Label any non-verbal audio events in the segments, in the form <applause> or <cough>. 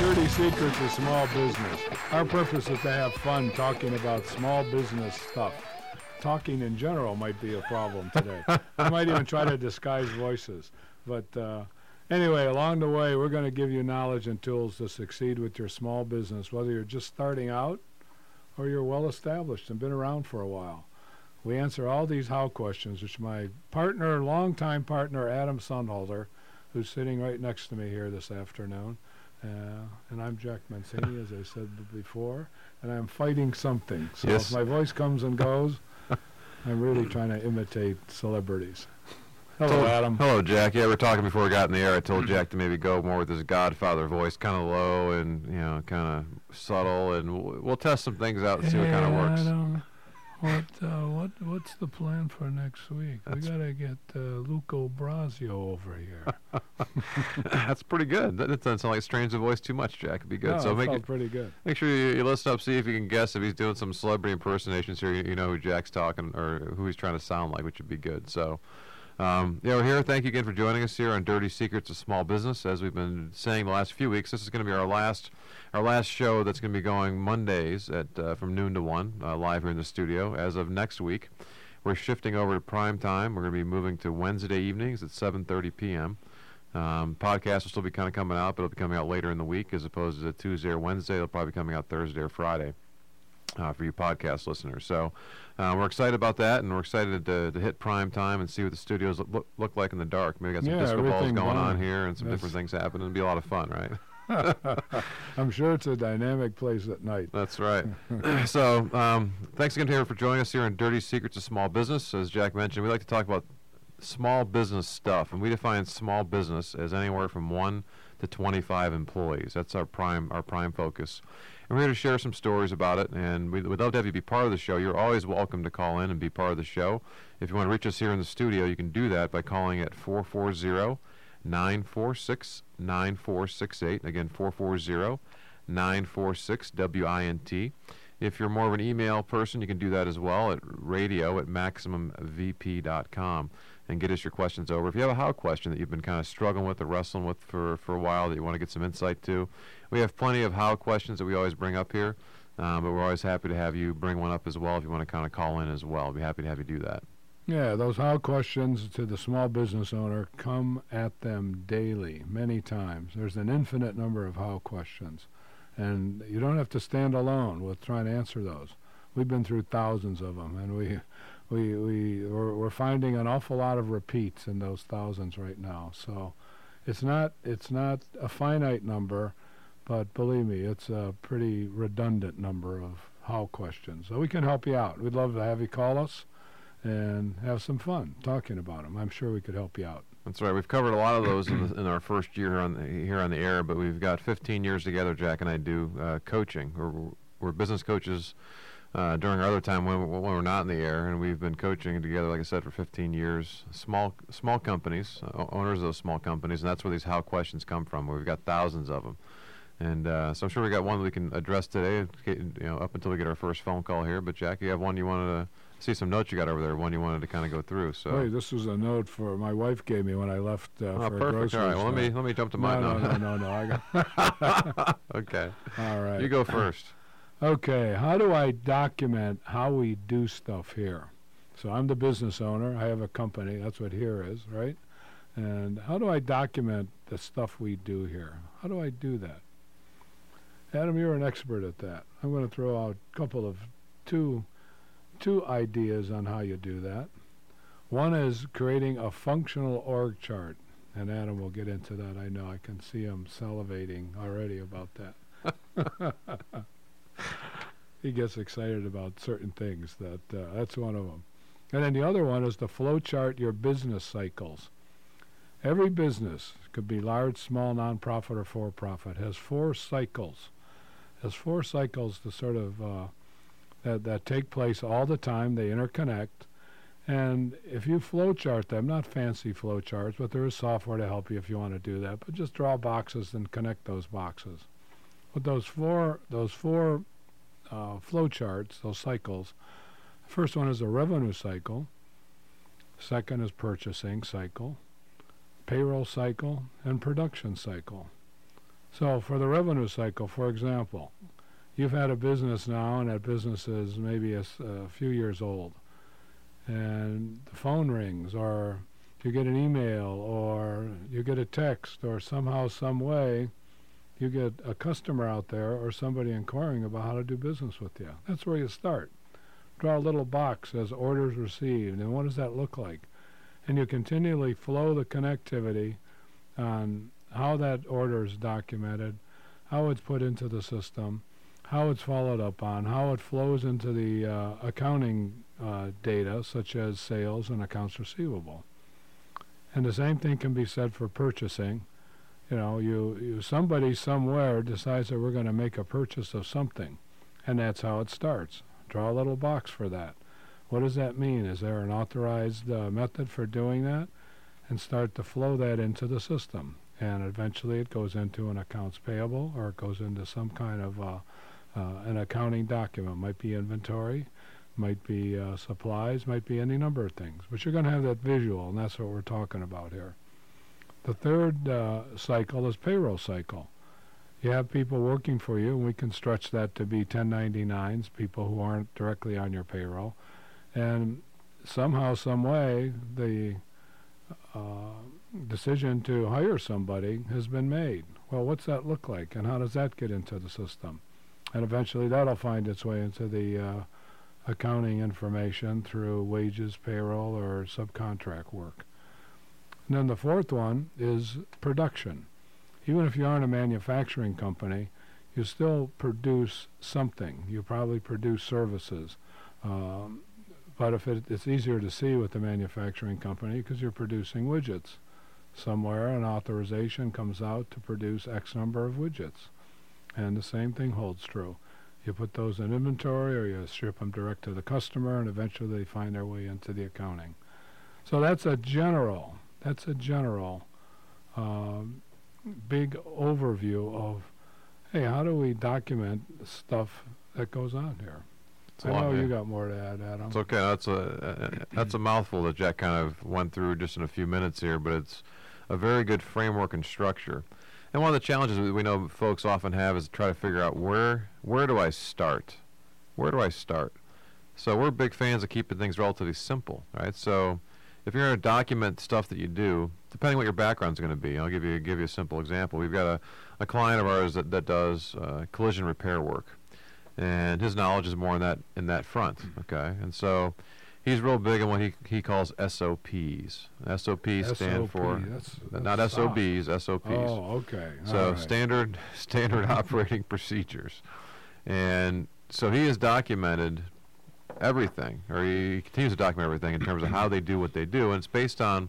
Dirty Secrets of Small Business. Our purpose is to have fun talking about small business stuff. Talking in general might be a problem today. I might even try to disguise voices. But uh, anyway, along the way, we're going to give you knowledge and tools to succeed with your small business, whether you're just starting out or you're well established and been around for a while. We answer all these how questions, which my partner, longtime partner, Adam Sonnhalter, who's sitting right next to me here this afternoon, uh, and I'm Jack Mencini, as I said before, and I'm fighting something. So Yes. if my voice comes and goes, I'm really trying to imitate celebrities. Hello, Told- Adam. Hello, Jack. Yeah, we were talking before we got in the air. I told Jack to maybe go more with his Godfather voice, kind of low and you know, kind of subtle, and we'll, we'll test some things out and see what kind of Yeah, works. What uh, what what's the plan for next week? That's- we gotta get uh, Luco Brasio over here. <laughs> That's pretty good. That, that doesn't sound like strains of voice too much, Jack. It'd be good. No, so it make it, pretty good. make sure you, you listen up, see if you can guess if he's doing some celebrity impersonations here. You, you know who Jack's talking or who he's trying to sound like, which would be good. So. Um, yeah, we're here. Thank you again for joining us here on Dirty Secrets of Small Business. As we've been saying the last few weeks, this is going to be our last, our last show that's going to be going Mondays at uh, from noon to one, uh, live here in the studio. As of next week, we're shifting over to prime time. We're going to be moving to Wednesday evenings at 7:30 p.m. Um, podcast will still be kind of coming out, but it'll be coming out later in the week as opposed to Tuesday or Wednesday. It'll probably be coming out Thursday or Friday uh, for you podcast listeners. So uh, we're excited about that, and we're excited to, to hit prime time and see what the studios look, look, like in the dark. Maybe got some Yeah, disco balls going on here and some different things happening. It'll be a lot of fun, right? <laughs> I'm sure it's a dynamic place at night. That's right. <laughs> <clears throat> so, um, thanks again, Taylor, for joining us here on Dirty Secrets of Small Business. As Jack mentioned, we like to talk about small business stuff, and we define small business as anywhere from one to 25 employees. That's our prime our prime focus. And we're here to share some stories about it, and we'd, we'd love to have you be part of the show. You're always welcome to call in and be part of the show. If you want to reach us here in the studio, you can do that by calling at 440 946 9468. Again, 440 946 WINT. If you're more of an email person, you can do that as well at radio at maximumvp.com and get us your questions over. If you have a how question that you've been kind of struggling with or wrestling with for, for a while that you want to get some insight to, we have plenty of how questions that we always bring up here. Um, but we're always happy to have you bring one up as well if you want to kind of call in as well. We'd be happy to have you do that. Yeah, those how questions to the small business owner come at them daily, many times. There's an infinite number of how questions. And you don't have to stand alone with trying to answer those. We've been through thousands of them, and we, we, we, we're, we're finding an awful lot of repeats in those thousands right now. So it's not, it's not a finite number, but believe me, it's a pretty redundant number of how questions. So we can help you out. We'd love to have you call us and have some fun talking about them. I'm sure we could help you out. That's right. We've covered a lot of those in, the, in our first year on the, here on the air, but we've got 15 years together. Jack and I do uh, coaching. We're, we're business coaches uh, during our other time when, when we're not in the air, and we've been coaching together, like I said, for 15 years. Small small companies, uh, owners of those small companies, and that's where these how questions come from. We've got thousands of them. And uh, so I'm sure we got one that we can address today, you know, up until we get our first phone call here. But Jack, you have one you wanted to see some notes you got over there, one you wanted to kind of go through. So. Hey, this is a note for my wife gave me when I left uh, Oh, for a perfect. grocery All right. Well, let me let me jump to no, mine no, no, no, no. I got <laughs> okay. <laughs> all right. You go first. Okay, how do I document how we do stuff here? So I'm the business owner. I have a company. That's what here is, right? And how do I document the stuff we do here? How do I do that? Adam, you're an expert at that. I'm going to throw out a couple of two two ideas on how you do that. One is creating a functional org chart, and Adam will get into that. I know I can see him salivating already about that. <laughs> <laughs> he gets excited about certain things. That uh, that's one of them. And then the other one is to flow chart your business cycles. Every business could be large, small, nonprofit, or for-profit has four cycles. Has four cycles to sort of uh, that that take place all the time. They interconnect, and if you flow chart them, not fancy flow charts, but there is software to help you if you want to do that. But just draw boxes and connect those boxes. With those four those four uh, flow charts, those cycles. First one is a revenue cycle. Second is purchasing cycle, payroll cycle, and production cycle. So for the revenue cycle, for example, you've had a business now, and that business is maybe a few years old, and the phone rings, or you get an email, or you get a text, or somehow, some way, you get a customer out there or somebody inquiring about how to do business with you. That's where you start. Draw a little box as orders received, and what does that look like? And you continually flow the connectivity on how that order is documented, how it's put into the system, how it's followed up on, how it flows into the uh, accounting uh, data, such as sales and accounts receivable. And the same thing can be said for purchasing. You know, you, you somebody somewhere decides that we're going to make a purchase of something, and that's how it starts. Draw a little box for that. What does that mean? Is there an authorized uh, method for doing that? And start to flow that into the system. And eventually it goes into an accounts payable or it goes into some kind of uh, uh, an accounting document. Might be inventory, might be uh, supplies, might be any number of things. But you're going to have that visual, and that's what we're talking about here. The third uh, cycle is payroll cycle. You have people working for you, and we can stretch that to be 1099s, people who aren't directly on your payroll. And somehow, some way, the uh, decision to hire somebody has been made. Well, what's that look like, and how does that get into the system? And eventually, that'll find its way into the uh, accounting information through wages, payroll, or subcontract work. And then the fourth one is production. Even if you aren't a manufacturing company, you still produce something. You probably produce services. Um, but if it, it's easier to see with the manufacturing company because you're producing widgets. Somewhere an authorization comes out to produce X number of widgets. And the same thing holds true. You put those in inventory or you ship them direct to the customer and eventually they find their way into the accounting. So that's a general, that's a general um, big overview of, hey, how do we document stuff that goes on here? It's a I know you got more to add, Adam. It's okay. That's a uh, that's a <clears throat> mouthful that Jack kind of went through just in a few minutes here, but it's a very good framework and structure. And one of the challenges that we know folks often have is to try to figure out where where do I start? Where do I start? So we're big fans of keeping things relatively simple, right? So if you're going to document stuff that you do, depending what your background's going to be, I'll give you give you a simple example. We've got a, a client of ours that, that does uh, collision repair work, and his knowledge is more in that in that front. Okay, and so he's real big on what he he calls SOPs. SOPs stand SOP, for that's- not that's soft. SOBs, SOPs. Oh, okay. So right. standard <laughs> standard operating procedures, and so he has documented everything, or he continues to document everything in terms of how they do what they do, and it's based on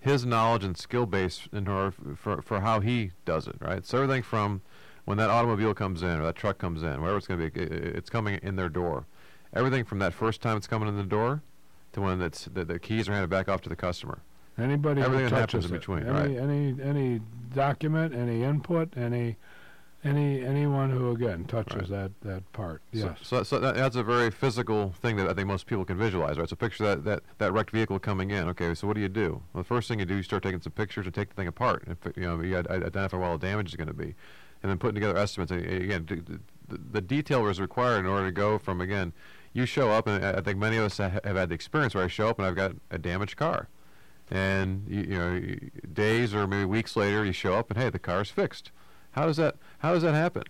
his knowledge and skill base in order for for how he does it. Right. So everything from when that automobile comes in or that truck comes in, whatever it's going to be, i- i- it's coming in their door. Everything from that first time it's coming in the door to when it's the, the keys are handed back off to the customer. Anybody who everything that happens in it, between, any, any any document, any input, any any anyone who again touches that that part. Yes. So, so, so that, that's a very physical thing that I think most people can visualize, right? So picture that, that, that wrecked vehicle coming in. Okay, so what do you do? Well, the first thing you do, you start taking some pictures and take the thing apart. And, you know, you identify where all the damage is going to be. And then putting together estimates. And again, d- d- the, the detail is required in order to go from, again, you show up, and I I think many of us ha- have had the experience where I show up and I've got a damaged car. And, you, you know, days or maybe weeks later, you show up and, hey, the car's fixed. How does that, how does that happen?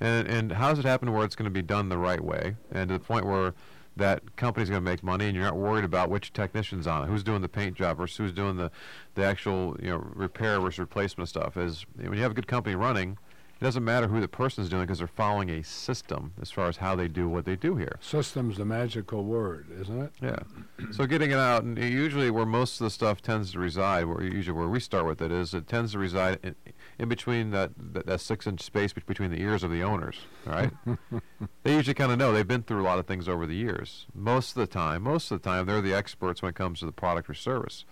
And, and how does it happen where it's going to be done the right way and to the point where that company's going to make money and you're not worried about which technician's on it, who's doing the paint job versus who's doing the, the actual you know repair versus replacement stuff. Is when you have a good company running, it doesn't matter who the person's doing because they're following a system as far as how they do what they do here. System's the magical word, isn't it? Yeah. so getting it out, and usually where most of the stuff tends to reside, where usually where we start with it is, it tends to reside in, in between that, that, that six-inch space between the ears of the owners. Right. <laughs> they usually kind of know they've been through a lot of things over the years. Most of the time, most of the time, they're the experts when it comes to the product or service.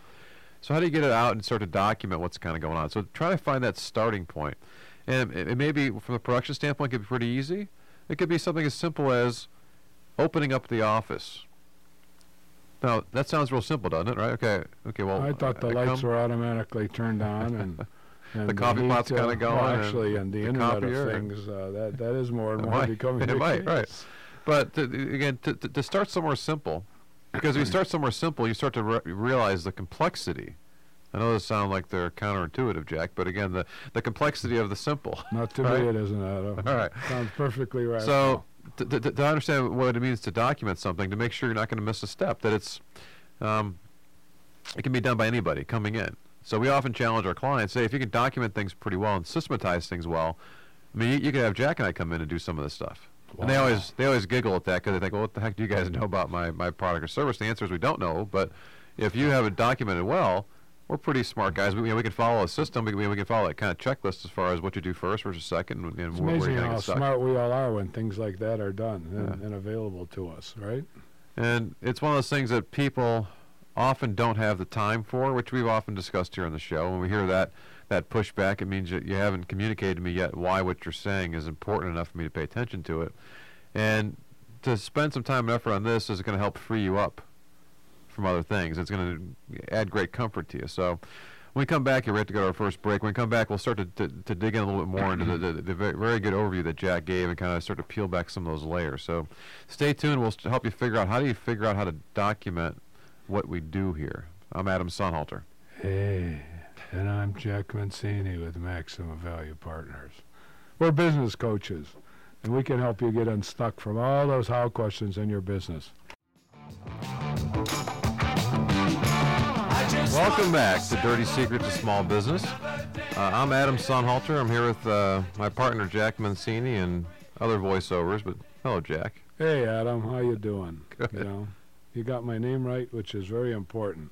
So how do you get it out and start to document what's kind of going on? So try to find that starting point. And it, it may be, from a production standpoint, it could be pretty easy. It could be something as simple as opening up the office. Now that sounds real simple, doesn't it? Right? Okay. Okay. Well, I thought the I lights were automatically turned on, and <laughs> And the coffee heat, pot's uh, kind of going. Well, and actually, and the the Internet of. Things, uh, that that is more and <laughs> more might- becoming it might, right. But to, again, to, to, to start somewhere simple, because if you <clears throat> start somewhere simple, you start to re- realize the complexity. I know those sound like they're counterintuitive, Jack, but again, the, the complexity of the simple. <laughs> Not to Right. me, it isn't, Adam. All right. Sounds perfectly right. So, to, to, to understand what it means to document something, to make sure you're not going to miss a step, that it's, um, it can be done by anybody coming in. So we often challenge our clients, say, if you can document things pretty well and systematize things well, I mean, you, you could have Jack and I come in and do some of this stuff. And they always they always giggle at that because they think, well, what the heck do you guys know about my, my product or service? The answer is we don't know. But if you have it documented well, we're pretty smart guys. We, you know, we can follow a system. We, can- we can follow that kind of checklist as far as what you do first versus second, and, it's where, amazing how smart we all are when things like that are done and, Yeah. and available to us, right? And it's one of those things that people often don't have the time for, which we've often discussed here on the show. When we hear that that pushback, it means that you haven't communicated to me yet why what you're saying is important enough for me to pay attention to it. And to spend some time and effort on this is going to help free you up from other things. It's going to add great comfort to you. So when we come back you're ready to go to our first break. When we come back, we'll start to, to, to dig in a little bit more into the, the, the very good overview that Jack gave and kind of start to peel back some of those layers. So stay tuned. We'll help you figure out how do you figure out how to document what we do here. I'm Adam Sonnhalter. Hey, and I'm Jack Mencini with Maximum Value Partners. We're business coaches, and we can help you get unstuck from all those how questions in your business. Welcome back to Dirty Secrets of Small Business. Uh, I'm Adam Sonnhalter. I'm here with uh, my partner Jack Mencini and other voiceovers. But hello, Jack. Hey, Adam, how you doing? Good. You know, you got my name right, which is very important.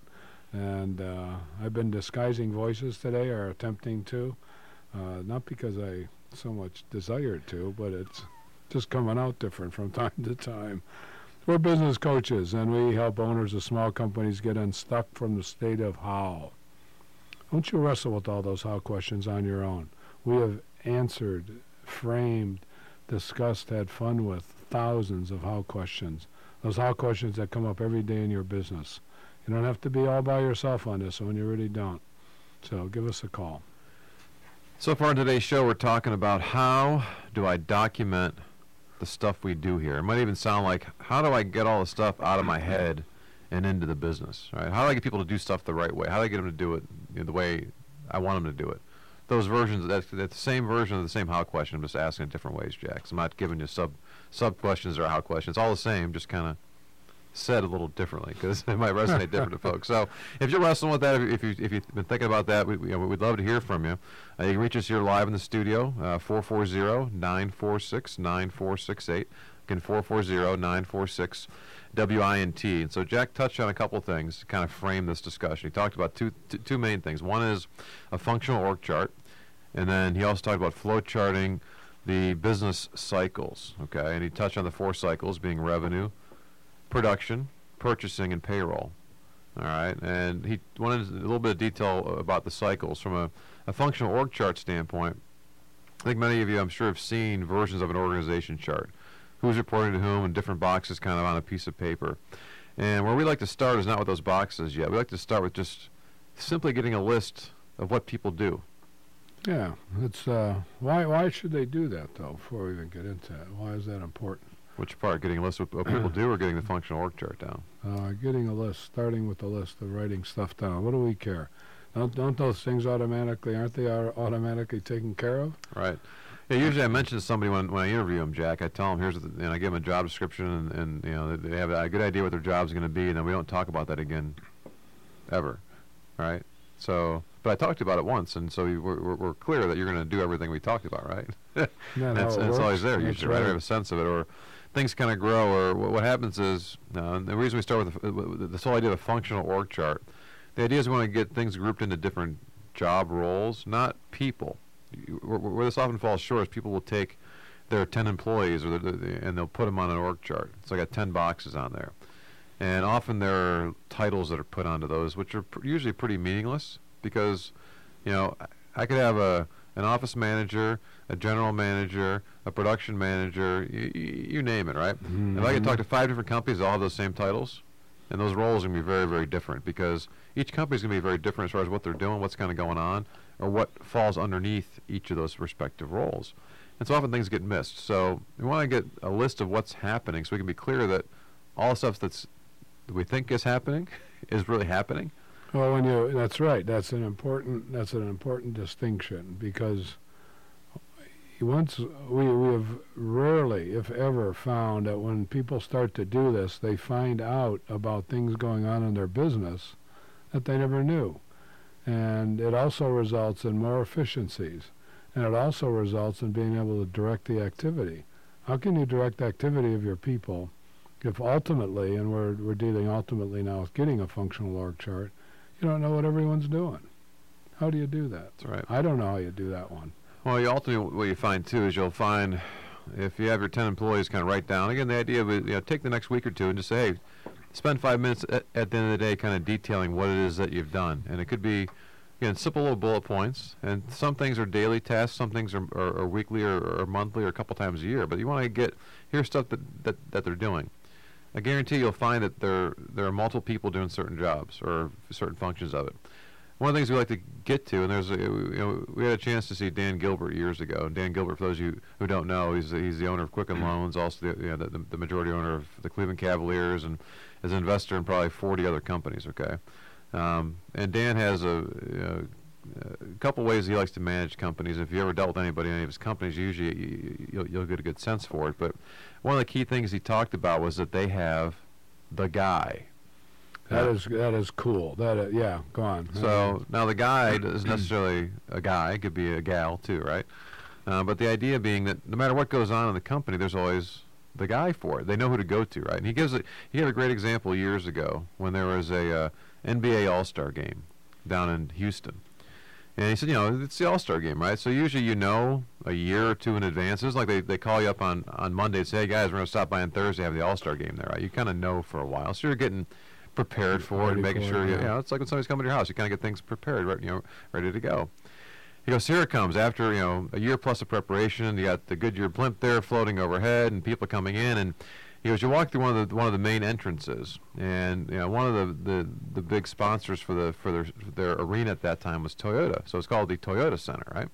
And uh, I've been disguising voices today, or attempting to, uh, not because I so much desired to, but it's just coming out different from <laughs> time to time. We're business coaches, and we help owners of small companies get unstuck from the state of how. Don't you wrestle with all those how questions on your own. We have answered, framed, discussed, had fun with thousands of how questions. Those how questions that come up every day in your business. You don't have to be all by yourself on this one, you really don't. So give us a call. So far in today's show, we're talking about how do I document the stuff we do here. It might even sound like how do I get all the stuff out of my head and into the business, right? How do I get people to do stuff the right way? How do I get them to do it you know, the way I want them to do it? Those versions, that's, that's the same version of the same how question. I'm just asking in different ways, Jack. So I'm not giving you sub sub questions or how questions. It's all the same, just kind of said a little differently because <laughs> it might resonate different to folks. So if you're wrestling with that, if, you, if you've been thinking about that, we, you know, we'd love to hear from you. Uh, you can reach us here live in the studio, uh, 440-946-9468. Again, 440-946-WINT. And so Jack touched on a couple things to kind of frame this discussion. He talked about two two main things. One is a functional org chart, and then he also talked about flow charting the business cycles, okay? And he touched on the four cycles being revenue, production, purchasing, and payroll. All right, and he wanted a little bit of detail about the cycles from a, a functional org chart standpoint. I think many of you, I'm sure, have seen versions of an organization chart. Who's reporting to whom in different boxes kind of on a piece of paper. And where we like to start is not with those boxes yet. We like to start with just simply getting a list of what people do. Yeah, it's uh, why why should they do that though? Before we even get into it, why is that important? Which part? Getting a list of what people do or getting the functional org chart down? Uh, getting a list, starting with the list of writing stuff down. What do we care? Don't don't those things automatically aren't they automatically taken care of? Right. Yeah, usually I mention to somebody when, when I interview them, Jack, I tell them, here's, the, and I give them a job description, and, and you know, they have a good idea what their job's going to be, and then we don't talk about that again, ever, right? So, but I talked about it once, and so we, we're, we're- we're clear that you're going to do everything we talked about, right? Isn't that <laughs> That's, how it it's always there right? Or right. have a sense of it, or things kind of grow, or what, what happens is, uh, the reason we start with, the, with this whole idea of a functional org chart, the idea is we want to get things grouped into different job roles, not people. Where, where this often falls short is people will take their 10 employees or the, the, and they'll put them on an org chart. So I got 10 boxes on there. And often there are titles that are put onto those, which are pr- usually pretty meaningless because, you know, I- I could have a an office manager, a general manager, a production manager, you, you name it, right? If I could mm-hmm. talk to five different companies all have those same titles, and those roles are going to be very, very different because each company is going to be very different as far as what they're doing, what's kind of going on, or what falls underneath each of those respective roles. And so often things get missed. So we want to get a list of what's happening so we can be clear that all the stuff that's that we think is happening <laughs> is really happening. Well, when you that's right. That's an important that's an important distinction because once we we have rarely, if ever, found that when people start to do this, they find out about things going on in their business that they never knew, and it also results in more efficiencies, and it also results in being able to direct the activity. How can you direct the activity of your people if ultimately, and we're we're dealing ultimately now with getting a functional org chart, you don't know what everyone's doing. How do you do that? That's right. I don't know how you do that one. Well, you ultimately what you find too is you'll find if you have your ten employees kind of write down again the idea of you know take the next week or two and just say, hey, spend five minutes at, at the end of the day kind of detailing what it is that you've done, and it could be again simple little bullet points, and some things are daily tasks, some things are, are, are weekly or, or monthly or a couple times a year, but you want to get here's stuff that, that that they're doing. I guarantee you'll find that there there are multiple people doing certain jobs or certain functions of it one of the things we like to get to, and there's a, you know, we had a chance to see Dan Gilbert years ago. Dan Gilbert, for those of you who don't know, he's he's the owner of Quicken Loans, also the, you know, the, the majority owner of the Cleveland Cavaliers, and is an investor in probably 40 other companies. Okay, um, and Dan has a, you know, a couple ways he likes to manage companies. If you ever dealt with anybody in any of his companies, usually you, you'll, you'll get a good sense for it. But one of the key things he talked about was that they have the guy that is that is cool. That is, yeah, go on. So now the guy isn't necessarily a guy; it could be a gal too, right? Uh, but the idea being that no matter what goes on in the company, there's always the guy for it. They know who to go to, right? And he gives it. He gave a great example years ago when there was a uh, NBA All Star game down in Houston, and he said, you know, it's the All Star game, right? So usually you know a year or two in advance. It's like they, they call you up on on Monday and say, hey guys, we're gonna stop by on Thursday, have the All Star game there, right? You kind of know for a while, so you're getting prepared for it and making sure, it, you, you know, it's like when somebody's coming to your house, you kind of get things prepared, right, you know, ready to go. He goes, here it comes. After you know a year plus of preparation, you got the Goodyear blimp there floating overhead, and people coming in. And he goes, you walk through one of the one of the main entrances, and you know one of the, the, the big sponsors for the for their their arena at that time was Toyota. So it's called the Toyota Center, right?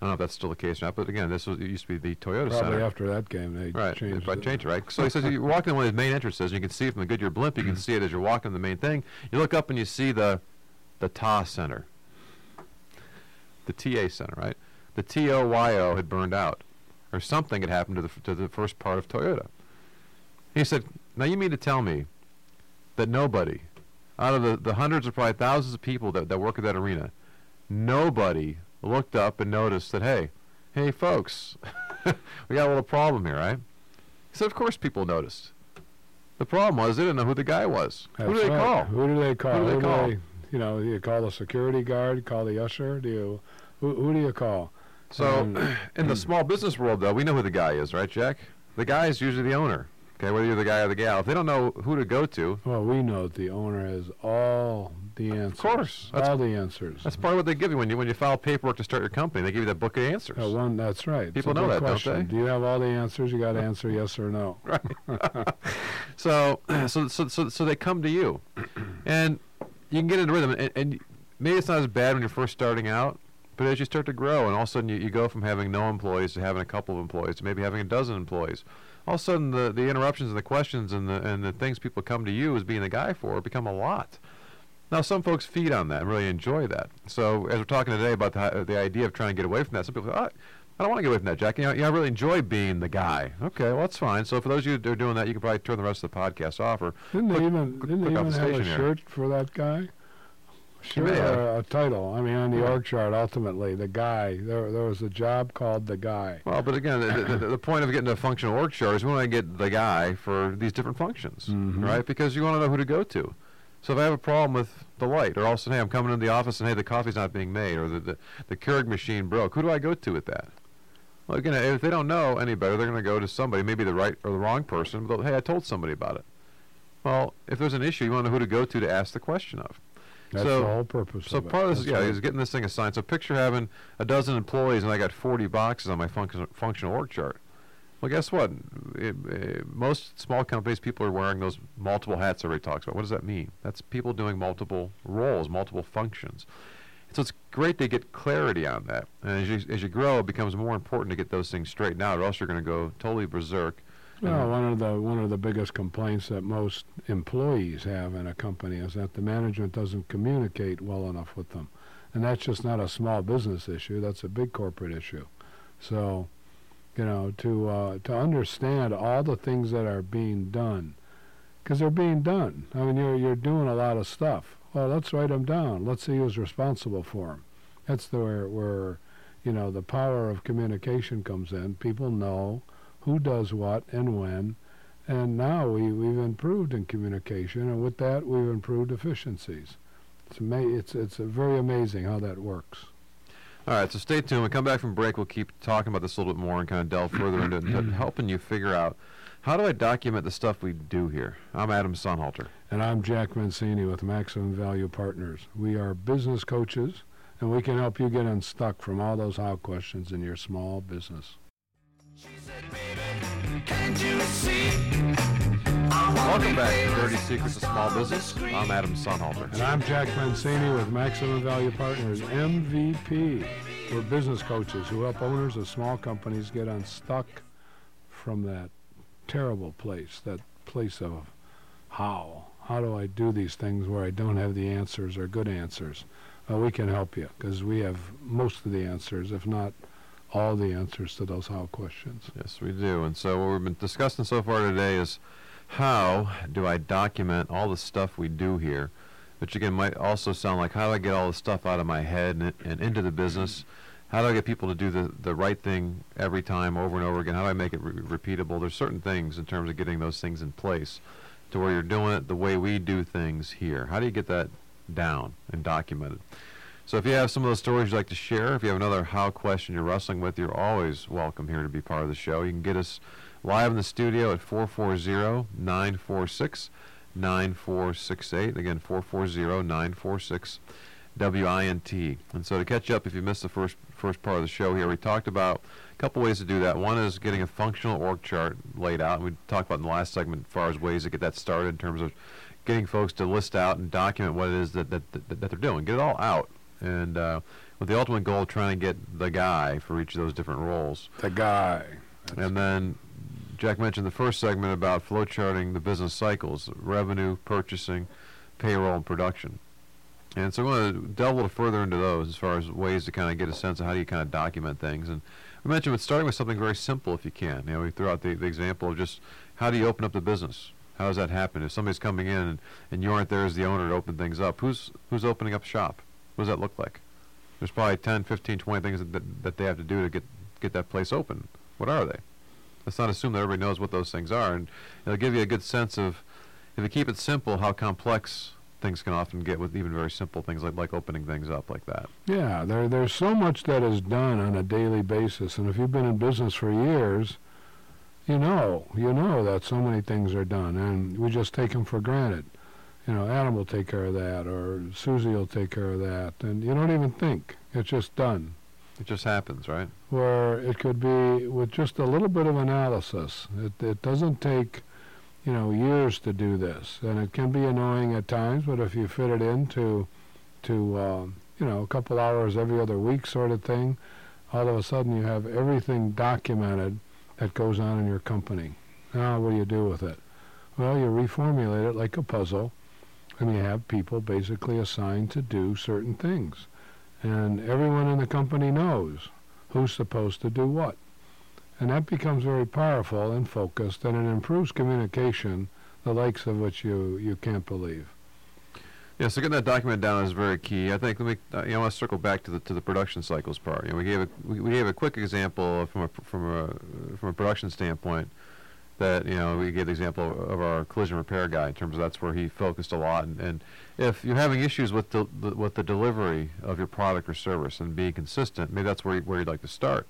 I don't know if that's still the case or not, but again, this was it used to be the Toyota Probably Center. after that game, they right, changed it. changed it, right? So he says you're walking in one of the main entrances, and you can see from the Goodyear blimp, you can mm-hmm. see it as you're walking the main thing. You look up and you see the the TA Center, the TA Center, right? The TOYO had burned out, or something had happened to the to the first part of Toyota. He said, "Now you mean to tell me that nobody, out of the, the hundreds or probably thousands of people that, that work at that arena, nobody looked up and noticed that, hey, hey, folks, <laughs> we got a little problem here, right? He said, of course people noticed. The problem was they didn't know who the guy was. That's who do they right. call? Who do they call? Who do they call? you know, do you call the security guard? Call the usher? Do you? Who, who do you call? So, Um, <clears throat> in the small business world, though, we know who the guy is, right, Jack? The guy is usually the owner. Okay, whether you're the guy or the gal. If they don't know who to go to, Well, we know that the owner has all the answers. Of course. That's- all the answers. that's part of what they give you when you when you file paperwork to start your company. They give you that book of answers. Uh, one, that's right. People know that, don't they? Do you have all the answers? You got to answer yes or no. <laughs> <laughs> So, <clears throat> so, so, so, so they come to you, <clears throat> and you can get into rhythm. And, and maybe it's not as bad when you're first starting out, but as you start to grow, and all of a sudden you, you go from having no employees to having a couple of employees to maybe having a dozen employees. All of a sudden, the, the interruptions and the questions and the and the things people come to you as being the guy for become a lot. Now, some folks feed on that and really enjoy that. So, as we're talking today about the, the idea of trying to get away from that, some people say, oh, I don't want to get away from that, Jack. You know, yeah, I really enjoy being the guy. Okay, well, that's fine. So, for those of you that are doing that, you can probably turn the rest of the podcast off or Didn't they even click- didn't they click off even the have a here. shirt for that guy? May or a title. I mean, on the org chart, ultimately, the guy. There, there was a job called the guy. Well, but again, the, the, the point of getting a functional org chart is we want to get the guy for these different functions, Mhm. right? Because you want to know who to go to. So if I have a problem with the light, or also, hey, I'm coming into the office and hey, the coffee's not being made, or the the, the Keurig machine broke, who do I go to with that? Well, again, if they don't know any better, they're going to go to somebody, maybe the right or the wrong person. But hey, I told somebody about it. Well, if there's an issue, you want to know who to go to to ask the question of. That's So- the whole purpose So of it. of this, That's yeah, is getting this thing assigned. So picture having a dozen employees and I got 40 boxes on my function, functional org chart. Well, guess what? It, it, most small companies, people are wearing those multiple hats everybody talks about. What does that mean? That's people doing multiple roles, multiple functions. So it's great to get clarity on that. And as you, as you grow, it becomes more important to get those things straightened out, or else you're going to go totally berserk. Well, one of the one of the biggest complaints that most employees have in a company is that the management doesn't communicate well enough with them, and that's just not a small business issue. That's a big corporate issue. So, you know, to uh, to understand all the things that are being done, because they're being done. I mean, you're you're doing a lot of stuff. Well, let's write them down. Let's see who's responsible for them. That's the where where, you know, the power of communication comes in. People know who does what and when. And now we, we've improved in communication, and with that, we've improved efficiencies. It's, ama- it's, it's very amazing how that works. All right, so stay tuned. When we come back from break, we'll keep talking about this a little bit more and kind of delve further into it, and helping you figure out how do I document the stuff we do here. I'm Adam Sonnhalter. And I'm Jack Mencini with Maximum Value Partners. We are business coaches, and we can help you get unstuck from all those how questions in your small business. Welcome back to Dirty Secrets of Small Business. I'm Adam Sonnhalter. And I'm Jack Mencini with Maximum Value Partners, MVP. We're business coaches who help owners of small companies get unstuck from that terrible place, that place of how. How do I do these things where I don't have the answers or good answers? Well, we can help you because we have most of the answers, if not all the answers to those how questions. Yes, we do. And so what we've been discussing so far today is how do I document all the stuff we do here? Which again might also sound like how do I get all the stuff out of my head and, and into the business? How do I get people to do the, the right thing every time over and over again? How do I make it re- repeatable? There's certain things in terms of getting those things in place to where you're doing it the way we do things here. How do you get that down and documented? So if you have some of those stories you'd like to share, if you have another how question you're wrestling with, you're always welcome here to be part of the show. You can get us live in the studio at 440-946-9468. Again, 440-946-WINT. And so to catch up, if you missed the first first part of the show here, we talked about a couple ways to do that. One is getting a functional org chart laid out. We talked about in the last segment as far as ways to get that started in terms of getting folks to list out and document what it is that, that, that, that they're doing. Get it all out and uh, with the ultimate goal of trying to get the guy for each of those different roles. The guy. That's and then Jack mentioned the first segment about flowcharting the business cycles, revenue, purchasing, payroll, and production. And so I'm going to delve a little further into those as far as ways to kind of get a sense of how do you kind of document things. And we mentioned with starting with something very simple if you can. You know, we threw out the, the example of just how do you open up the business? How does that happen? If somebody's coming in and, and you aren't there as the owner to open things up, who's who's opening up shop? What does that look like? There's probably 10, 15, 20 things that, that they have to do to get, get that place open. What are they? Let's not assume that everybody knows what those things are. And it'll give you a good sense of, if you keep it simple, how complex things can often get with even very simple things like, like opening things up like that. Yeah, there, there's so much that is done on a daily basis. And if you've been in business for years, you know, you know that so many things are done. And we just take them for granted you know, Adam will take care of that, or Susie will take care of that, and you don't even think. It's just done. It just happens, right? Where it could be with just a little bit of analysis. It, it doesn't take, you know, years to do this, and it can be annoying at times. But if you fit it into, to, uh, you know, a couple hours every other week, sort of thing, all of a sudden you have everything documented that goes on in your company. Now, what do you do with it? Well, you reformulate it like a puzzle and you have people basically assigned to do certain things. And everyone in the company knows who's supposed to do what. And that becomes very powerful and focused, and it improves communication, the likes of which you, you can't believe. Yeah, so getting that document down is very key. I think let me, uh, you know, I want to circle back to the to the production cycles part. You know, we gave a we, we gave a quick example from a from a from a production standpoint that you know we gave the example of our collision repair guy in terms of that's where he focused a lot. And, and if you're having issues with the, with the delivery of your product or service and being consistent maybe that's where, you, where you'd like to start.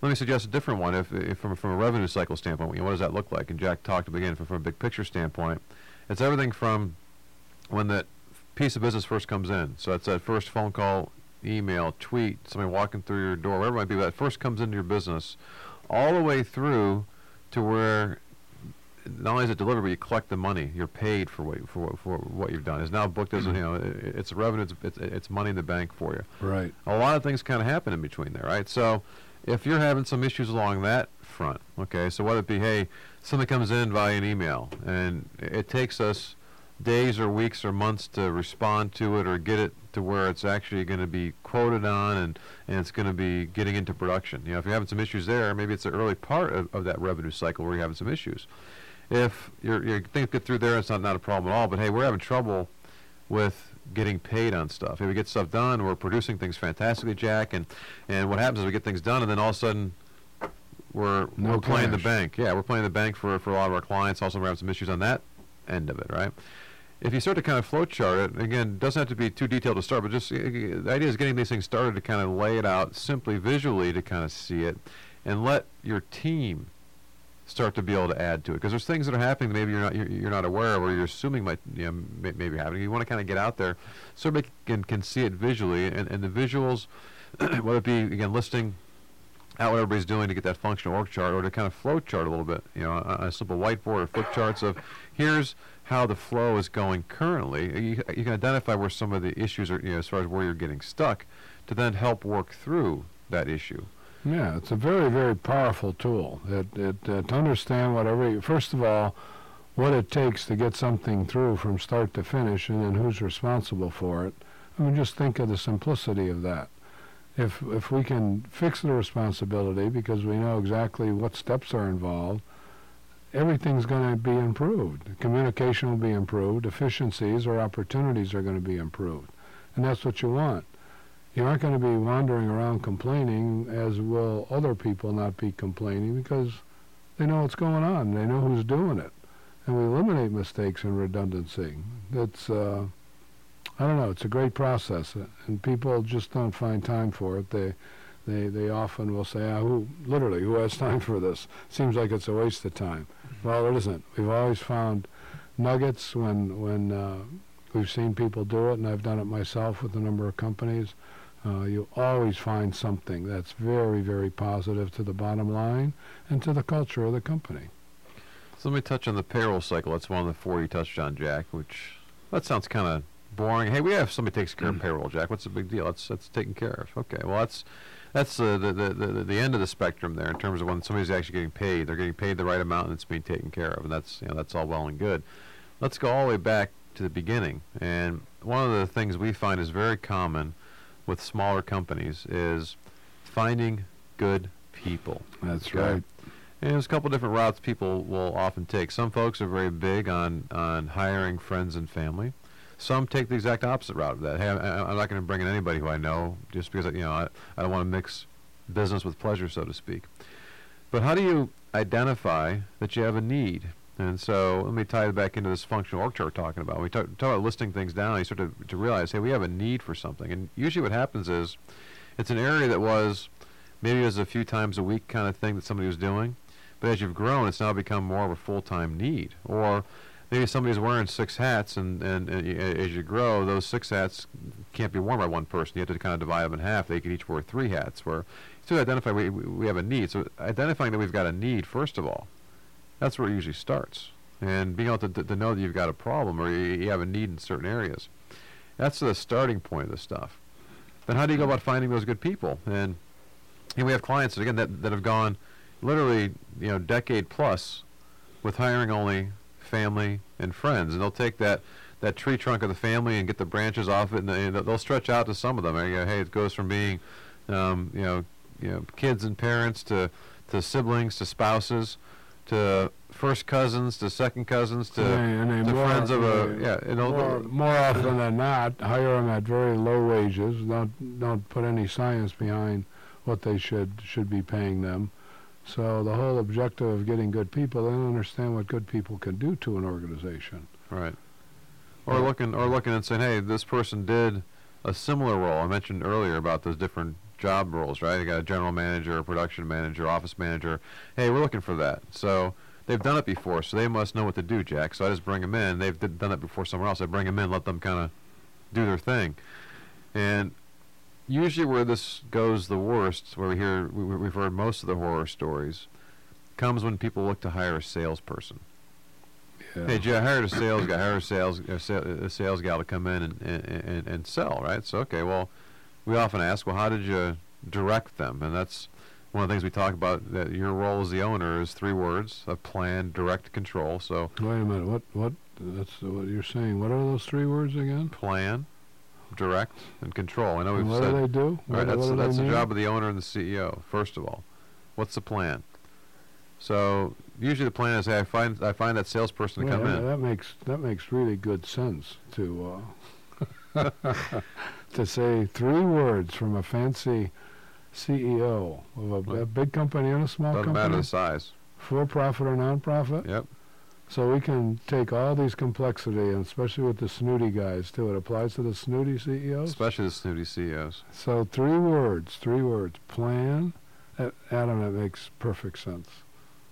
Let me suggest a different one. If, if from, from a revenue cycle standpoint what does that look like? And jack talked again from, from a big picture standpoint. It's everything from when that piece of business first comes in. So it's that first phone call email tweet somebody walking through your door whatever it might be that first comes into your business all the way through to where not only is it delivered, but you collect the money. You're paid for what for what, for what you've done. It's now booked as a, you know it, it's revenue. It's, it's it's money in the bank for you. Right. A lot of things kind of happen in between there, right? So if you're having some issues along that front, okay, so whether it be hey something comes in via an email and it takes us days or weeks or months to respond to it or get it to where it's actually going to be quoted on and, and it's going to be getting into production. You know, if you're having some issues there, maybe it's the early part of, of that revenue cycle where you're having some issues. If you're, you things get through there, it's not, not a problem at all. But hey, we're having trouble with getting paid on stuff. If we get stuff done, we're producing things fantastically, Jack, and, and what happens is we get things done and then all of a sudden we're, No we're playing the bank. Yeah, we're playing the bank for, for a lot of our clients. Also, we're having some issues on that end of it, right? If you start to kind of flow chart it, again, it doesn't have to be too detailed to start, but just uh, the idea is getting these things started to kind of lay it out simply visually to kind of see it, and let your team start to be able to add to it because there's things that are happening that maybe you're not you're, you're not aware of or you're assuming might you know may, maybe happening. You want to kind of get out there so everybody can can see it visually and, and the visuals, <clears throat> whether it be again listing out what everybody's doing to get that functional org chart or to kind of flow chart a little bit, you know, on a simple whiteboard or flip charts of here's how the flow is going currently. You, you can identify where some of the issues are, you know, as far as where you're getting stuck to then help work through that issue. Yeah, it's a very, very powerful tool. It, it, uh, to understand whatever, you- first of all, what it takes to get something through from start to finish and then who's responsible for it. I mean, just think of the simplicity of that. If, if we can fix the responsibility because we know exactly what steps are involved, everything's going to be improved. Communication will be improved. Efficiencies or opportunities are going to be improved. And that's what you want you aren't going to be wandering around complaining, as will other people not be complaining because they know what's going on. They know who's doing it, and we eliminate mistakes and redundancy. It's uh, I don't know. It's a great process, and people just don't find time for it. They they they often will say, ah, "Who literally who has time for this?" Seems like it's a waste of time. Well, it isn't. We've always found nuggets when when uh, we've seen people do it, and I've done it myself with a number of companies. Uh, you always find something that's very, very positive to the bottom line and to the culture of the company. So let me touch on the payroll cycle. That's one of the four you touched on, Jack. Which that sounds kind of boring. Hey, we have somebody takes care of payroll, Jack. What's the big deal? That's that's taken care of. Okay, well that's that's uh, the, the the the end of the spectrum there in terms of when somebody's actually getting paid. They're getting paid the right amount and it's being taken care of, and that's you know that's all well and good. Let's go all the way back to the beginning. And one of the things we find is very common with smaller companies is finding good people. That's Okay. right. And there's a couple different routes people will often take. Some folks are very big on, on hiring friends and family. Some take the exact opposite route of that. Hey, I, I'm not going to bring in anybody who I know just because you know I, I don't want to mix business with pleasure, so to speak. But how do you identify that you have a need? And so let me tie it back into this functional org chart we're talking about. We talk, talk about listing things down. You start to, to realize, hey, we have a need for something. And usually what happens is it's an area that was maybe it was a few times a week kind of thing that somebody was doing. But as you've grown, it's now become more of a full-time need. Or maybe somebody's wearing six hats, and, and, and as you grow, those six hats can't be worn by one person. You have to kind of divide them in half. They could each wear three hats. Where to identify we, we have a need. So identifying that we've got a need, first of all, that's where it usually starts. And being able to, to, to know that you've got a problem or you, you have a need in certain areas. That's the starting point of this stuff. Then how do you go about finding those good people? And know, we have clients again that, that have gone literally you know decade plus with hiring only family and friends, and they'll take that that tree trunk of the family and get the branches off it, and they, they'll stretch out to some of them. And, you know, hey, it goes from being um, you know you know kids and parents to to siblings to spouses to first cousins to second cousins to to more, friends of a yeah. More, more often than not, hire them at very low wages. Don't don't put any science behind what they should should be paying them. So the whole objective of getting good people, they don't understand what good people can do to an organization. Right. Or looking or looking and saying, hey, this person did a similar role. I mentioned earlier about those different job roles, right? You got a general manager, a production manager, office manager. Hey, we're looking for that. So they've done it before, so they must know what to do, Jack. So I just bring them in. They've did, done it before somewhere else. I bring them in, let them kind of do their thing. And usually where this goes the worst, where we hear we, we've heard most of the horror stories, comes when people look to hire a salesperson. Yeah. Hey, Jay, I hired a sales guy, hired a sales a, sa- a sales gal to come in and, and, and, and sell, right? So, okay, well, we often ask, well, how did you direct them? And that's one of the things we talk about. That your role as the owner is three words: a plan, direct, control. So, Wait a minute. What? What? That's what you're saying. What are those three words again? plan, direct, and control. I know we've what said. do they do? All right, What- that's that's the mean? job of the owner and the CEO. First of all, what's the plan? So usually the plan is, hey, I find I find that salesperson to Yeah, come that, in. that makes that makes really good sense to uh, <laughs> to say three words from a fancy CEO of a, Well, a big company and a small Doesn't matter company, the size. for profit or non-profit. Yep. So we can take all these complexity, and especially with the snooty guys too. It applies to the snooty CEOs. Especially the snooty CEOs. So three words, three words. Plan. Uh, Adam, that makes perfect sense.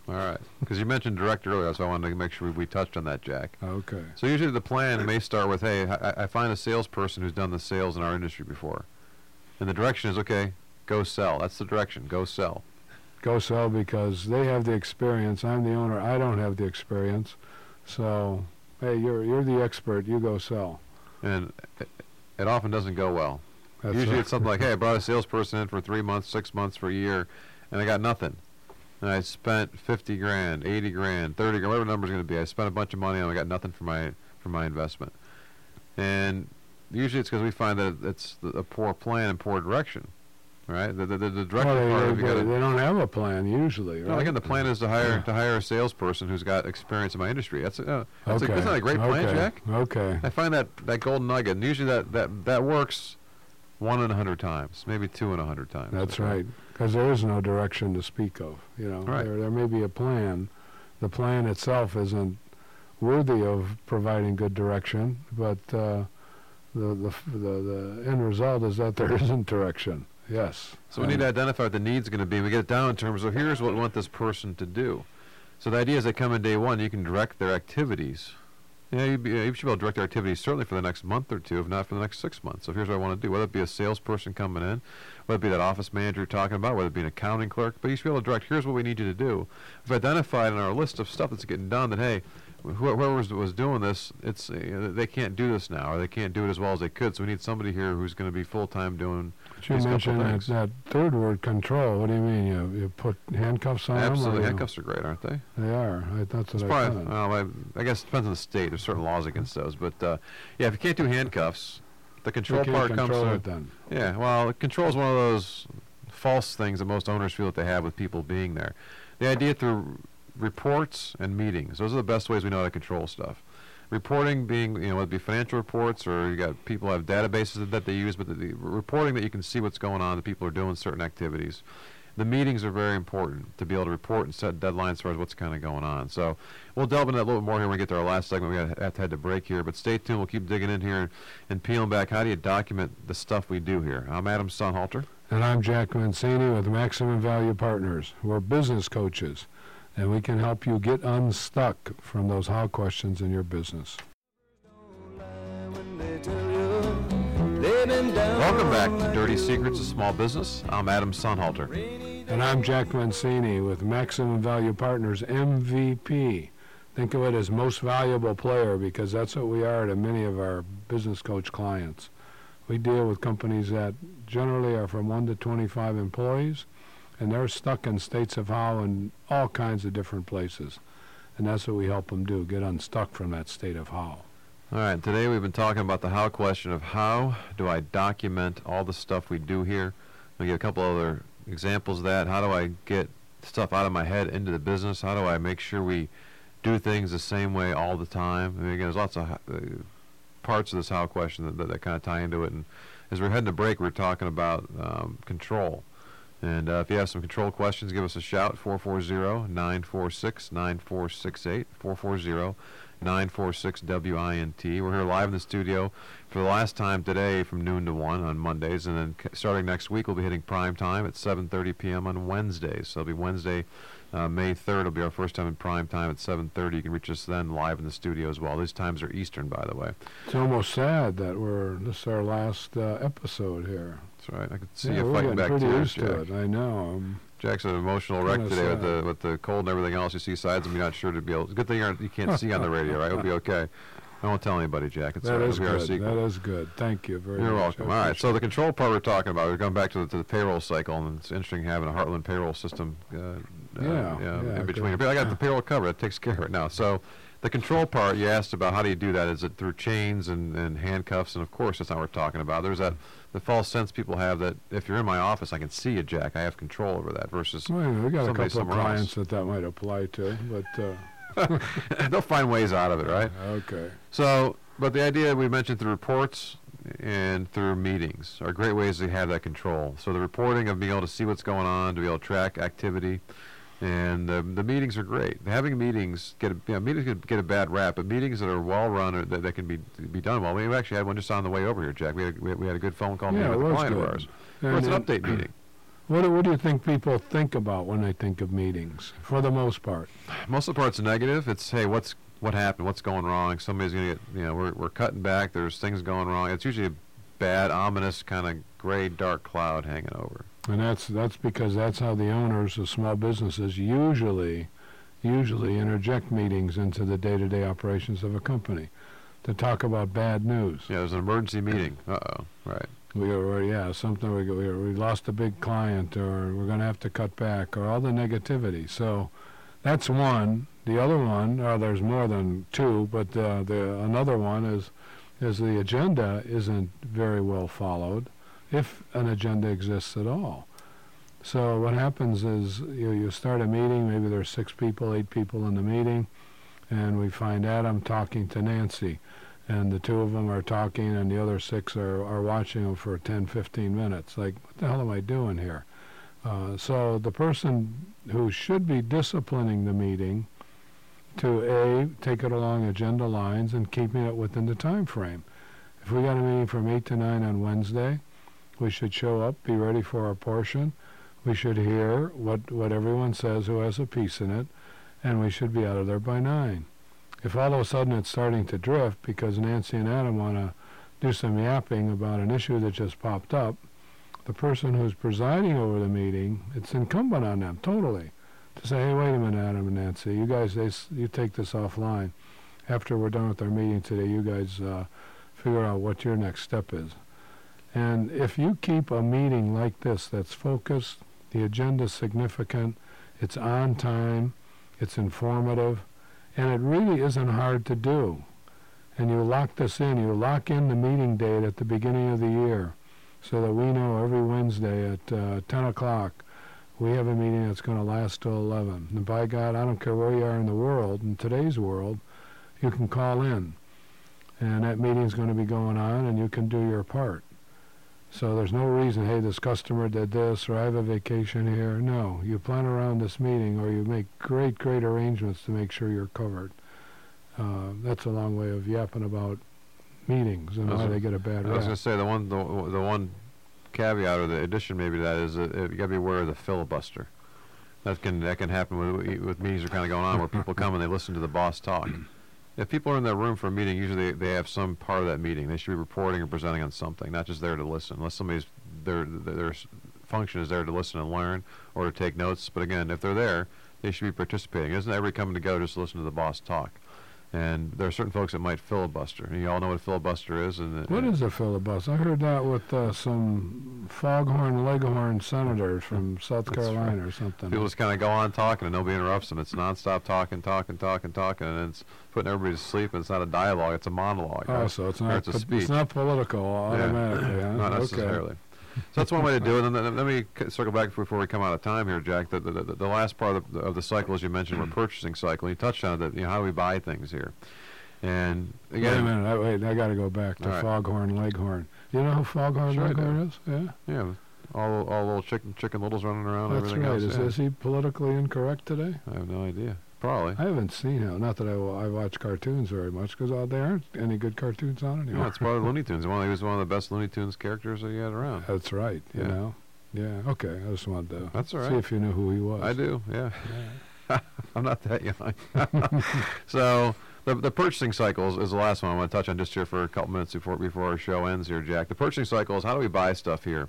All right. Because you mentioned direct earlier, so I wanted to make sure we, we touched on that, Jack. Okay. So usually the plan may start with, hey, I, I find a salesperson who's done the sales in our industry before. And the direction is, okay, go sell. That's the direction. Go sell. Go sell because they have the experience. I'm the owner. I don't have the experience. So, hey, you're you're the expert. You go sell. And it, it often doesn't go well. That's Usually right. it's something like, hey, I <laughs> brought a salesperson in for three months, six months, for a year, and I got nothing. And I spent 50 grand, 80 grand, 30 grand, whatever the number's going to be. I spent a bunch of money and I got nothing for my for my investment. And usually it's because we find that it's a poor plan and poor direction, right? The, the, the, the direction well, they, part of they, they, don't have a plan usually, right? no, again, the plan is to hire to hire a salesperson who's got experience in my industry. That's uh, that's, okay. a, that's not a great plan, okay. Jack. Okay. I find that that golden nugget, and usually that that that works one in a hundred times, maybe two in a hundred times. That's right. Because there is no direction to speak of. You know, Right. there there may be a plan. The plan itself isn't worthy of providing good direction, but uh, the, the the the end result is that there <laughs> isn't direction. Yes. So we need to identify what the need's going to be. We get it down in terms of here's what we want this person to do. So the idea is they come in day one, you can direct their activities. Yeah, you, be, you should be able to direct their activities certainly for the next month or two, if not for the next six months. So here's what I want to do. Whether it be a salesperson coming in, whether it be that office manager you're talking about, whether it be an accounting clerk, but you should be able to direct, here's what we need you to do. We've identified in our list of stuff that's getting done that, hey, wh- whoever was, was doing this, it's uh, they can't do this now, or they can't do it as well as they could. So we need somebody here who's going to be full-time doing But you mentioned that, that third word, control. What do you mean? You you put handcuffs on them? Absolutely, handcuffs are great, aren't they? They are. I, that's It's what I probably, well, I, I guess it depends on the state. There's certain laws against those, but uh, yeah, if you can't do handcuffs, the control part comes control through. it then. Yeah, well, control is one of those false things that most owners feel that they have with people being there. The idea through reports and meetings; those are the best ways we know how to control stuff. Reporting being, you know, whether it be financial reports or you got people have databases that they use, but the, the reporting that you can see what's going on, the people are doing certain activities. The meetings are very important to be able to report and set deadlines as far as what's kind of going on. So we'll delve into that a little bit more here when we get to our last segment. We have to head to break here, but stay tuned. We'll keep digging in here and, and peeling back. How do you document the stuff we do here? I'm Adam Sonnhalter. And I'm Jack Mencini with Maximum Value Partners. We're business coaches, and we can help you get unstuck from those how questions in your business. Welcome back to Dirty Secrets of Small Business. I'm Adam Sonnhalter. And I'm Jack Mencini with Maximum Value Partners, MVP. Think of it as most valuable player because that's what we are to many of our business coach clients. We deal with companies that generally are from 1 to 25 employees, and they're stuck in states of how in all kinds of different places. And that's what we help them do, get unstuck from that state of how. All right, today we've been talking about the how question of how do I document all the stuff we do here. I'll give a couple other examples of that. How do I get stuff out of my head into the business? How do I make sure we do things the same way all the time? I mean, again, there's lots of uh, parts of this how question that, that, that kind of tie into it. And as we're heading to break, we're talking about um, control. And uh, if you have some control questions, give us a shout, 440-946-9468, 440-946-WINT. We're here live in the studio for the last time today from noon to 1 on Mondays. And then c- starting next week, we'll be hitting prime time at 7.30 p.m. on Wednesdays. So it'll be Wednesday, uh, May 3rd. It'll be our first time in prime time at 7.30. You can reach us then live in the studio as well. These times are Eastern, by the way. It's almost sad that we're this is our last uh, episode here. That's right. I could see yeah, you fighting back pretty tears, used to Jack. it. I know. Um, Jack's an emotional wreck today with the with the cold and everything else. You see sides of me not sure to be able. Good thing you're, you can't see on the radio, right? We'll be okay. I won't tell anybody, Jack. It's That is It'll be our good. secret. That is good. Thank you very You're much. welcome. I All right. So the control part we're talking about, we're going back to the, to the payroll cycle, and it's interesting having a Heartland payroll system. Uh, uh, Yeah, yeah, yeah, in between. good. But I got the payroll covered. That takes care of it now. So the control part, you asked about how do you do that? Is it through chains and, and handcuffs? And of course, that's not what we're talking about. There's that the false sense people have that if you're in my office, I can see you, Jack. I have control over that. Versus Well, we got a couple of somewhere else. that that might apply to, but uh, <laughs> they'll find ways out of it, right? <laughs> okay. So, but the idea we mentioned through reports and through meetings are great ways to have that control. So the reporting of being able to see what's going on, to be able to track activity, and the, the meetings are great. Having meetings get a, you know, meetings can get a bad rap, but meetings that are well run or that, that can be be done well. We actually had one just on the way over here, Jack. We had, we had, we had a good phone call Yeah, meeting it with a was client good. of ours. And Well, it's an update meeting. <clears throat> What do, what do you think people think about when they think of meetings, for the most part? Most of the part's negative. It's hey, what's what happened? What's going wrong? Somebody's gonna get you know we're we're cutting back. There's things going wrong. It's usually a bad, ominous kind of gray, dark cloud hanging over. And that's that's because that's how the owners of small businesses usually usually interject meetings into the day-to-day operations of a company to talk about bad news. Yeah, there's an emergency meeting. Uh oh. Right. We or yeah, something we we, we lost a big client or we're going to have to cut back or all the negativity. So that's one. The other one, or there's more than two, but uh, the another one is is the agenda isn't very well followed, if an agenda exists at all. So what happens is you you start a meeting. Maybe there's six people, eight people in the meeting, and we find Adam talking to Nancy and the two of them are talking and the other six are, are watching them for 10, 15 minutes. Like, what the hell am I doing here? Uh, so the person who should be disciplining the meeting to A, take it along agenda lines and keeping it within the time frame. If we got a meeting from 8 to 9 on Wednesday, we should show up, be ready for our portion. We should hear what, what everyone says who has a piece in it, and we should be out of there by 9 if all of a sudden it's starting to drift because Nancy and Adam want to do some yapping about an issue that just popped up, the person who's presiding over the meeting, it's incumbent on them totally to say, hey, wait a minute, Adam and Nancy, you guys, they, you take this offline. After we're done with our meeting today, you guys uh, figure out what your next step is. And if you keep a meeting like this that's focused, the agenda's significant, it's on time, it's informative, and it really isn't hard to do. And you lock this in, you lock in the meeting date at the beginning of the year so that we know every Wednesday at uh, 10 o'clock we have a meeting that's going to last till 11. And by God, I don't care where you are in the world, in today's world, you can call in. And that meeting's going to be going on and you can do your part. So there's no reason, hey, this customer did this or I have a vacation here. No, you plan around this meeting or you make great, great arrangements to make sure you're covered. Uh, that's a long way of yapping about meetings and why they get a bad I was going to say the one the, the one caveat or the addition maybe to that is that you got to be aware of the filibuster. That can that can happen with with meetings that are kind of going on where people come and they listen to the boss talk. If people are in that room for a meeting, usually they, they have some part of that meeting. They should be reporting or presenting on something, not just there to listen. Unless somebody's their their function is there to listen and learn or to take notes. But again, if they're there, they should be participating. Isn't everybody coming together just to listen to the boss talk? And there are certain folks that might filibuster. You all know what a filibuster is. And What is a filibuster? I heard that with uh, some foghorn leghorn senators from South Carolina or something. People just kind of go on talking and nobody interrupts them. It's nonstop talking, talking, talking, talking, and it's putting everybody to sleep. And it's not a dialogue; it's a monologue. oh, right? so it's not it's a po- it's not political Yeah. automatically, huh? Not Okay. So that's one way to do it. And then, let me circle back before we come out of time here, Jack. The, the, the, the last part of the, of the cycle, as you mentioned, we're mm. purchasing cycle. You touched on it. That you know, how do we buy things here? And Wait a minute. I, wait, I got to go back to right. foghorn leghorn. You know who foghorn Sure leghorn is? Yeah, yeah, all all little chicken chicken littles running around. that's everything right. Else, Is, yeah. is he politically incorrect today? I have no idea. Probably. I haven't seen him. Not that I, I watch cartoons very much because uh, there aren't any good cartoons on anymore. Yeah, it's part of <laughs> Looney Tunes. One, he was one of the best Looney Tunes characters that you had around. That's right. You Yeah. know. Yeah. Okay. I just wanted to That's all see if you knew who he was. I do. Yeah. Yeah. <laughs> I'm not that young. <laughs> so the, the purchasing cycle is, the last one I want to touch on just here for a couple minutes before before our show ends here, Jack. The purchasing cycle is how do we buy stuff here?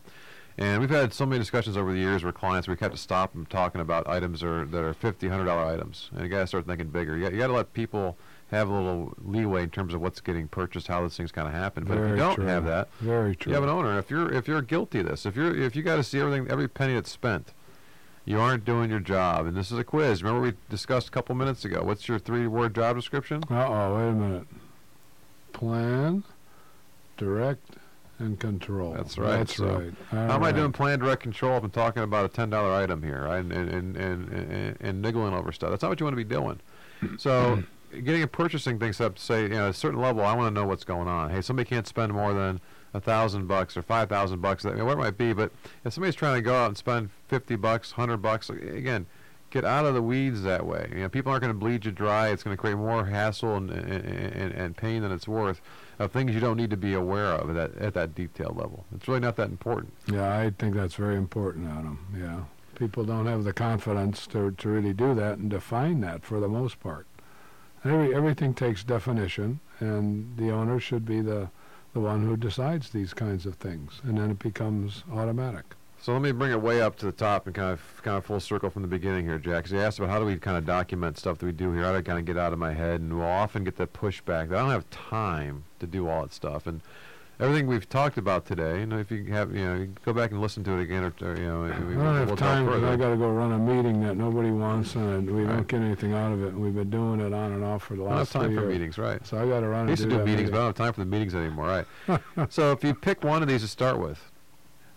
And we've had so many discussions over the years where clients we have had to stop them talking about items are, that are fifty, hundred dollar items, and you got to start thinking bigger. You got, you got to let people have a little leeway in terms of what's getting purchased, how these things kind of happen. But if you don't true. have that, Very true. you have an owner. If you're if you're guilty of this, if you're if you got to see everything, every penny that's spent, you aren't doing your job. And this is a quiz. Remember we discussed a couple minutes ago. What's your three-word job description? Uh-oh, wait a minute. Plan, direct, and control. That's right, That's so right. How am I doing plan direct control if I'm talking about a ten dollar item here, right? And and, and and and and niggling over stuff. That's not what you want to be doing. So <clears throat> getting a purchasing thing set up to say, you know, at a certain level, I want to know what's going on. Hey, somebody can't spend more than a thousand bucks or five thousand bucks, I mean, whatever it might be. But if somebody's trying to go out and spend fifty bucks, hundred bucks, again, get out of the weeds that way. You know, people aren't going to bleed you dry. It's going to create more hassle and, and, and, and pain than it's worth of things you don't need to be aware of at that, at that detail level. It's really not that important. Yeah, I think that's very important, Adam. Yeah. People don't have the confidence to, to really do that and define that for the most part. Every, everything takes definition, and the owner should be the, the one who decides these kinds of things, and then it becomes automatic. So let me bring it way up to the top and kind of kind of full circle from the beginning here, Jack. Because you asked about how do we kind of document stuff that we do here. How do I kind of get out of my head? And we'll often get that pushback. that I don't have time to do all that stuff. And everything we've talked about today, and if you have, you know, you can go back and listen to it again, or, or you know, we, I we'll don't have talk time because. I got to go run a meeting that nobody wants, and we Right. don't get anything out of it. And we've been doing it on and off for the I don't have last time for meetings, right? So I got to run I used to do meetings, but I don't have time for the meetings anymore, right? <laughs> so if you pick one of these to start with,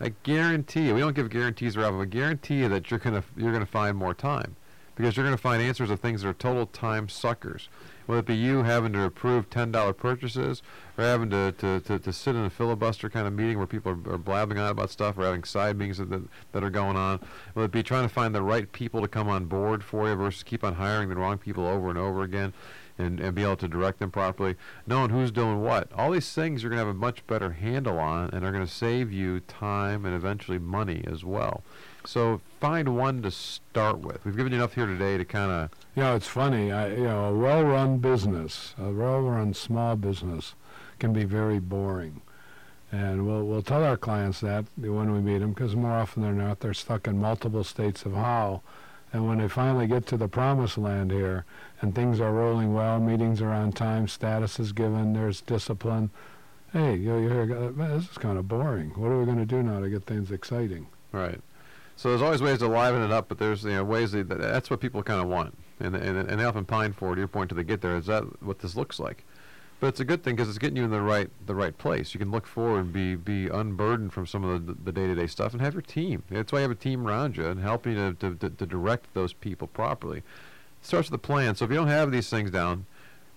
I guarantee you, we don't give guarantees around, but I guarantee you that you're gonna you're gonna find more time, because you're gonna find answers of things that are total time suckers. Whether it be you having to approve ten dollar purchases, or having to, to, to, to sit in a filibuster kind of meeting where people are, are blabbing on about stuff, or having side meetings that, that are going on. Whether it be trying to find the right people to come on board for you versus keep on hiring the wrong people over and over again and, and be able to direct them properly, knowing who's doing what. All these things you're going to have a much better handle on and are going to save you time and eventually money as well. So find one to start with. We've given you enough here today to kind of You know, it's funny. I, you know, a well-run business, a well-run small business, can be very boring, and we'll we'll tell our clients that when we meet them, because more often than not, they're stuck in multiple states of how, and when they finally get to the promised land here, and things are rolling well, meetings are on time, status is given, there's discipline. Hey, you hear, this is kind of boring. What are we going to do now to get things exciting? Right. So there's always ways to liven it up, but there's you know ways that that's what people kind of want, and and and they often pine for. To your point, till they get there, is that what this looks like? But it's a good thing because it's getting you in the right the right place. You can look forward and be be unburdened from some of the the day to day stuff, and have your team. That's why you have a team around you and helping you to, to to to direct those people properly. It starts with a plan. So if you don't have these things down,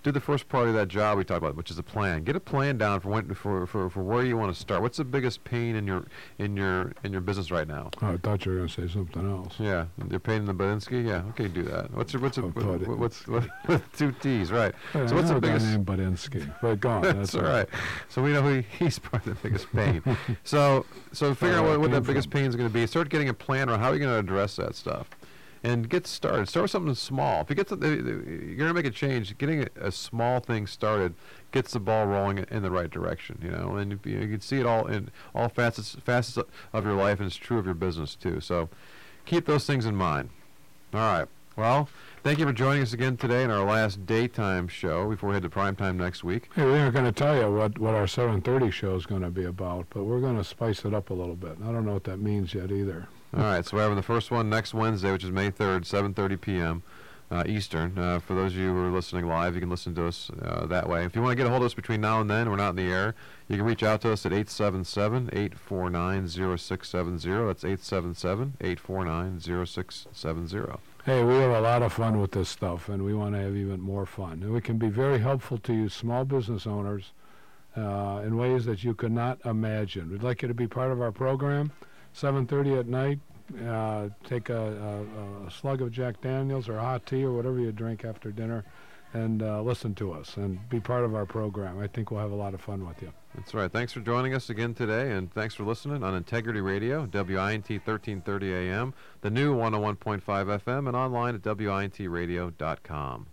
do the first part of that job we talked about, which is a plan. Get a plan down for when, for, for, for where you want to start. What's the biggest pain in your in your in your business right now? Oh, I thought you were going to say something else. Yeah, you're pain in the Badinsky. Yeah, okay, do that. What's your what's a, Oh, what, what's <laughs> what, two T's, right? Hey, So I what's the know a guy biggest? named Budinsky. But go on. <laughs> That's That's all right. So we know who <laughs> he's probably the biggest pain. so so figure out what, what that biggest pain is going to be. Start getting a plan around how are you going to address that stuff, and get started. Start with something small. If you get something, you're to make a change. Getting a, a small thing started gets the ball rolling in the right direction. You know, and you, you can see it all in all facets facets of your life, and it's true of your business too. So keep those things in mind. All right. Well, thank you for joining us again today in our last daytime show before we head to prime time next week. Hey, we aren't going to tell you what, what our 7:30 show is going to be about, but we're going to spice it up a little bit. I don't know what that means yet either. All right, so we're having the first one next Wednesday, which is May 3rd, 7:30 p.m. Uh, Eastern. Uh, for those of you who are listening live, you can listen to us uh, that way. If you want to get a hold of us between now and then, we're not in the air. You can reach out to us at 877-849-0670. That's 877-849-0670. Hey, we have a lot of fun with this stuff, and we want to have even more fun. And we can be very helpful to you, small business owners, uh, in ways that you could not imagine. We'd like you to be part of our program. 7:30 at night. Uh, take a, a, a slug of Jack Daniels or hot tea or whatever you drink after dinner, and uh, listen to us and be part of our program. I think we'll have a lot of fun with you. That's right. Thanks for joining us again today, and thanks for listening on Integrity Radio, WINT 1330 AM, the new 101.5 FM, and online at WINTradio.com.